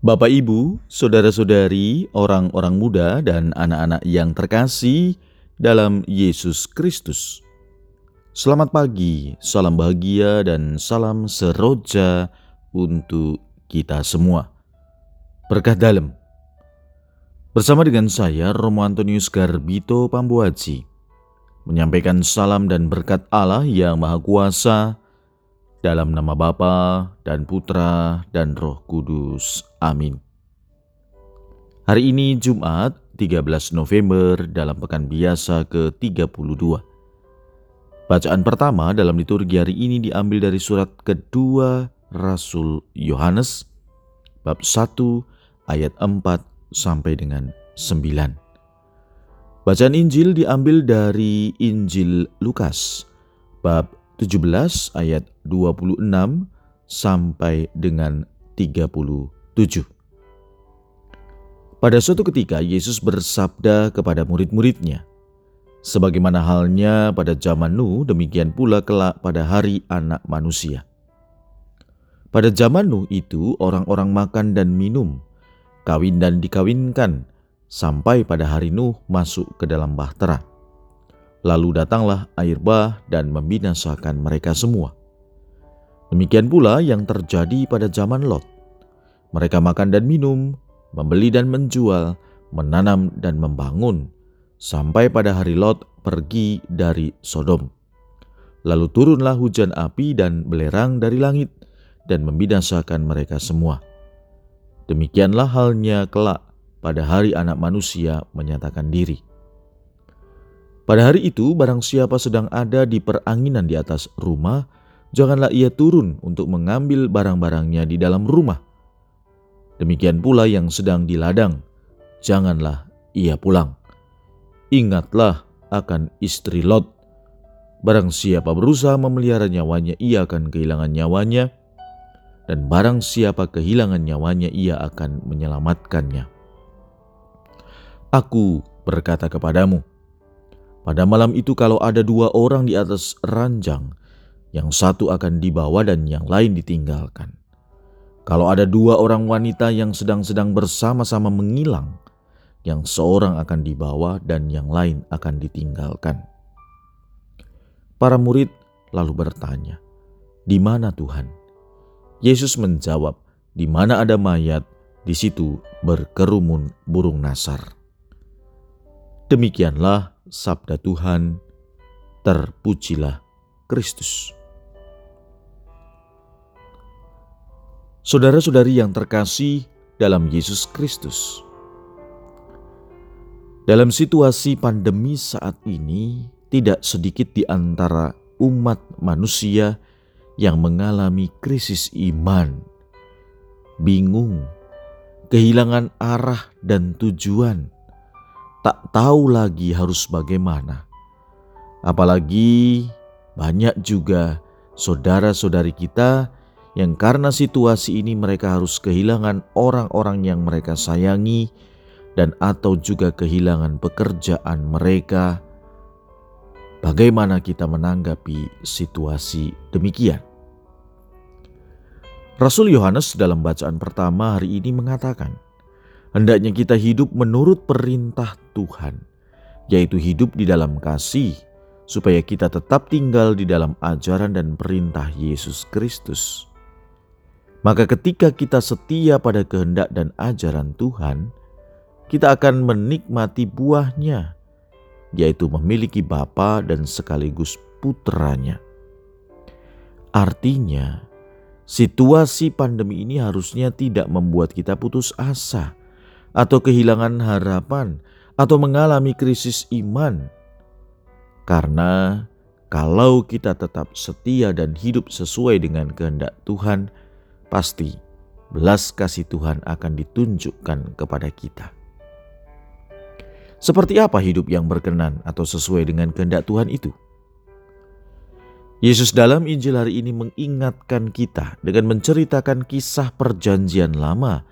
Bapak, Ibu, saudara-saudari, orang-orang muda, dan anak-anak yang terkasih dalam Yesus Kristus. Selamat pagi, salam bahagia, dan salam seroja untuk kita semua. Berkah dalam. Bersama dengan saya, Romo Antonius Garbito Pambuaji, menyampaikan salam dan berkat Allah yang Maha Kuasa, dalam nama Bapa dan Putra dan Roh Kudus. Amin. Hari ini Jumat 13 November dalam pekan biasa ke-32. Bacaan pertama dalam liturgi hari ini diambil dari surat kedua Rasul Yohanes bab 1 ayat 4 sampai dengan 9. Bacaan Injil diambil dari Injil Lukas bab 17 ayat 26 sampai dengan 37. Pada suatu ketika Yesus bersabda kepada murid-muridnya, Sebagaimana halnya pada zaman Nuh, demikian pula kelak pada hari anak manusia. Pada zaman Nuh itu orang-orang makan dan minum, kawin dan dikawinkan, sampai pada hari Nuh masuk ke dalam bahtera. Lalu datanglah air bah dan membinasakan mereka semua. Demikian pula yang terjadi pada zaman Lot. Mereka makan dan minum, membeli dan menjual, menanam dan membangun, sampai pada hari Lot pergi dari Sodom. Lalu turunlah hujan api dan belerang dari langit dan membinasakan mereka semua. Demikianlah halnya kelak pada hari anak manusia menyatakan diri. Pada hari itu, barang siapa sedang ada di peranginan di atas rumah, janganlah ia turun untuk mengambil barang-barangnya di dalam rumah. Demikian pula yang sedang di ladang, janganlah ia pulang. Ingatlah akan istri Lot. Barang siapa berusaha memelihara nyawanya, ia akan kehilangan nyawanya, dan barang siapa kehilangan nyawanya, ia akan menyelamatkannya. Aku berkata kepadamu, pada malam itu kalau ada dua orang di atas ranjang, yang satu akan dibawa dan yang lain ditinggalkan. Kalau ada dua orang wanita yang sedang-sedang bersama-sama mengilang, yang seorang akan dibawa dan yang lain akan ditinggalkan. Para murid lalu bertanya, "Di mana Tuhan?" Yesus menjawab, "Di mana ada mayat, di situ berkerumun burung nasar." Demikianlah sabda Tuhan, terpujilah Kristus. Saudara-saudari yang terkasih dalam Yesus Kristus, dalam situasi pandemi saat ini, tidak sedikit di antara umat manusia yang mengalami krisis iman, bingung, kehilangan arah dan tujuan tak tahu lagi harus bagaimana. Apalagi banyak juga saudara-saudari kita yang karena situasi ini mereka harus kehilangan orang-orang yang mereka sayangi dan atau juga kehilangan pekerjaan mereka. Bagaimana kita menanggapi situasi demikian? Rasul Yohanes dalam bacaan pertama hari ini mengatakan, Hendaknya kita hidup menurut perintah Tuhan, yaitu hidup di dalam kasih, supaya kita tetap tinggal di dalam ajaran dan perintah Yesus Kristus. Maka, ketika kita setia pada kehendak dan ajaran Tuhan, kita akan menikmati buahnya, yaitu memiliki Bapa dan sekaligus putranya. Artinya, situasi pandemi ini harusnya tidak membuat kita putus asa atau kehilangan harapan atau mengalami krisis iman. Karena kalau kita tetap setia dan hidup sesuai dengan kehendak Tuhan, pasti belas kasih Tuhan akan ditunjukkan kepada kita. Seperti apa hidup yang berkenan atau sesuai dengan kehendak Tuhan itu? Yesus dalam Injil hari ini mengingatkan kita dengan menceritakan kisah perjanjian lama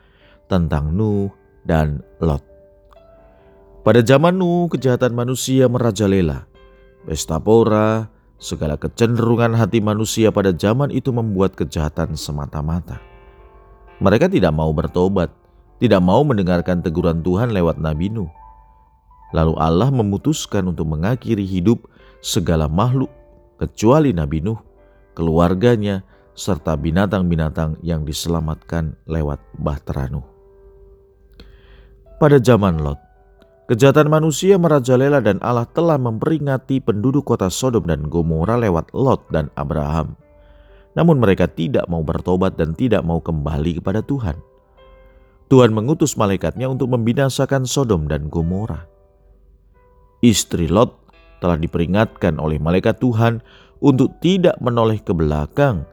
tentang Nuh, dan Lot. Pada zaman Nuh, kejahatan manusia merajalela. Pesta pora, segala kecenderungan hati manusia pada zaman itu membuat kejahatan semata-mata. Mereka tidak mau bertobat tidak mau mendengarkan teguran Tuhan lewat Nabi Nuh. Lalu Allah memutuskan untuk mengakhiri hidup segala makhluk kecuali Nabi Nuh, keluarganya, serta binatang-binatang yang diselamatkan lewat Bahtera Nuh. Pada zaman Lot, kejahatan manusia merajalela dan Allah telah memperingati penduduk kota Sodom dan Gomora lewat Lot dan Abraham. Namun mereka tidak mau bertobat dan tidak mau kembali kepada Tuhan. Tuhan mengutus malaikatnya untuk membinasakan Sodom dan Gomora. Istri Lot telah diperingatkan oleh malaikat Tuhan untuk tidak menoleh ke belakang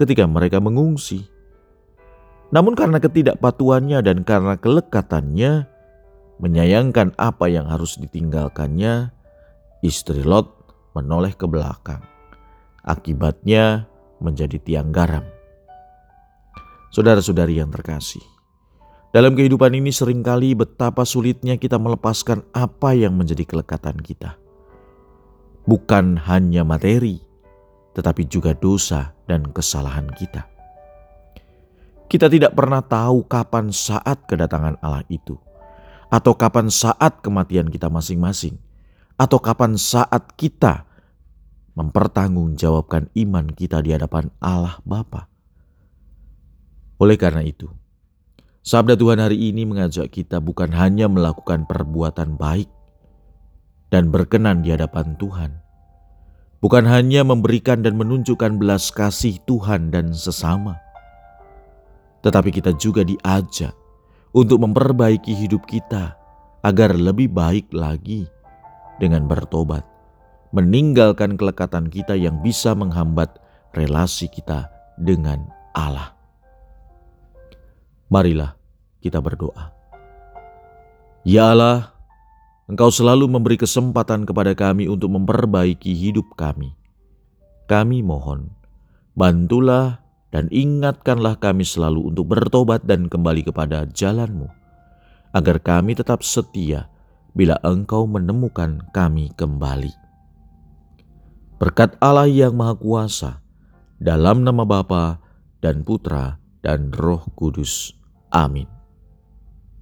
ketika mereka mengungsi. Namun karena ketidakpatuannya dan karena kelekatannya, menyayangkan apa yang harus ditinggalkannya, istri Lot menoleh ke belakang. Akibatnya menjadi tiang garam. Saudara-saudari yang terkasih, dalam kehidupan ini sering kali betapa sulitnya kita melepaskan apa yang menjadi kelekatan kita. Bukan hanya materi, tetapi juga dosa dan kesalahan kita. Kita tidak pernah tahu kapan saat kedatangan Allah itu, atau kapan saat kematian kita masing-masing, atau kapan saat kita mempertanggungjawabkan iman kita di hadapan Allah Bapa. Oleh karena itu, sabda Tuhan hari ini mengajak kita bukan hanya melakukan perbuatan baik dan berkenan di hadapan Tuhan, bukan hanya memberikan dan menunjukkan belas kasih Tuhan dan sesama tetapi kita juga diajak untuk memperbaiki hidup kita agar lebih baik lagi dengan bertobat, meninggalkan kelekatan kita yang bisa menghambat relasi kita dengan Allah. Marilah kita berdoa. Ya Allah, Engkau selalu memberi kesempatan kepada kami untuk memperbaiki hidup kami. Kami mohon, bantulah dan ingatkanlah kami selalu untuk bertobat dan kembali kepada jalanmu, agar kami tetap setia bila engkau menemukan kami kembali. Berkat Allah yang Maha Kuasa, dalam nama Bapa dan Putra dan Roh Kudus. Amin.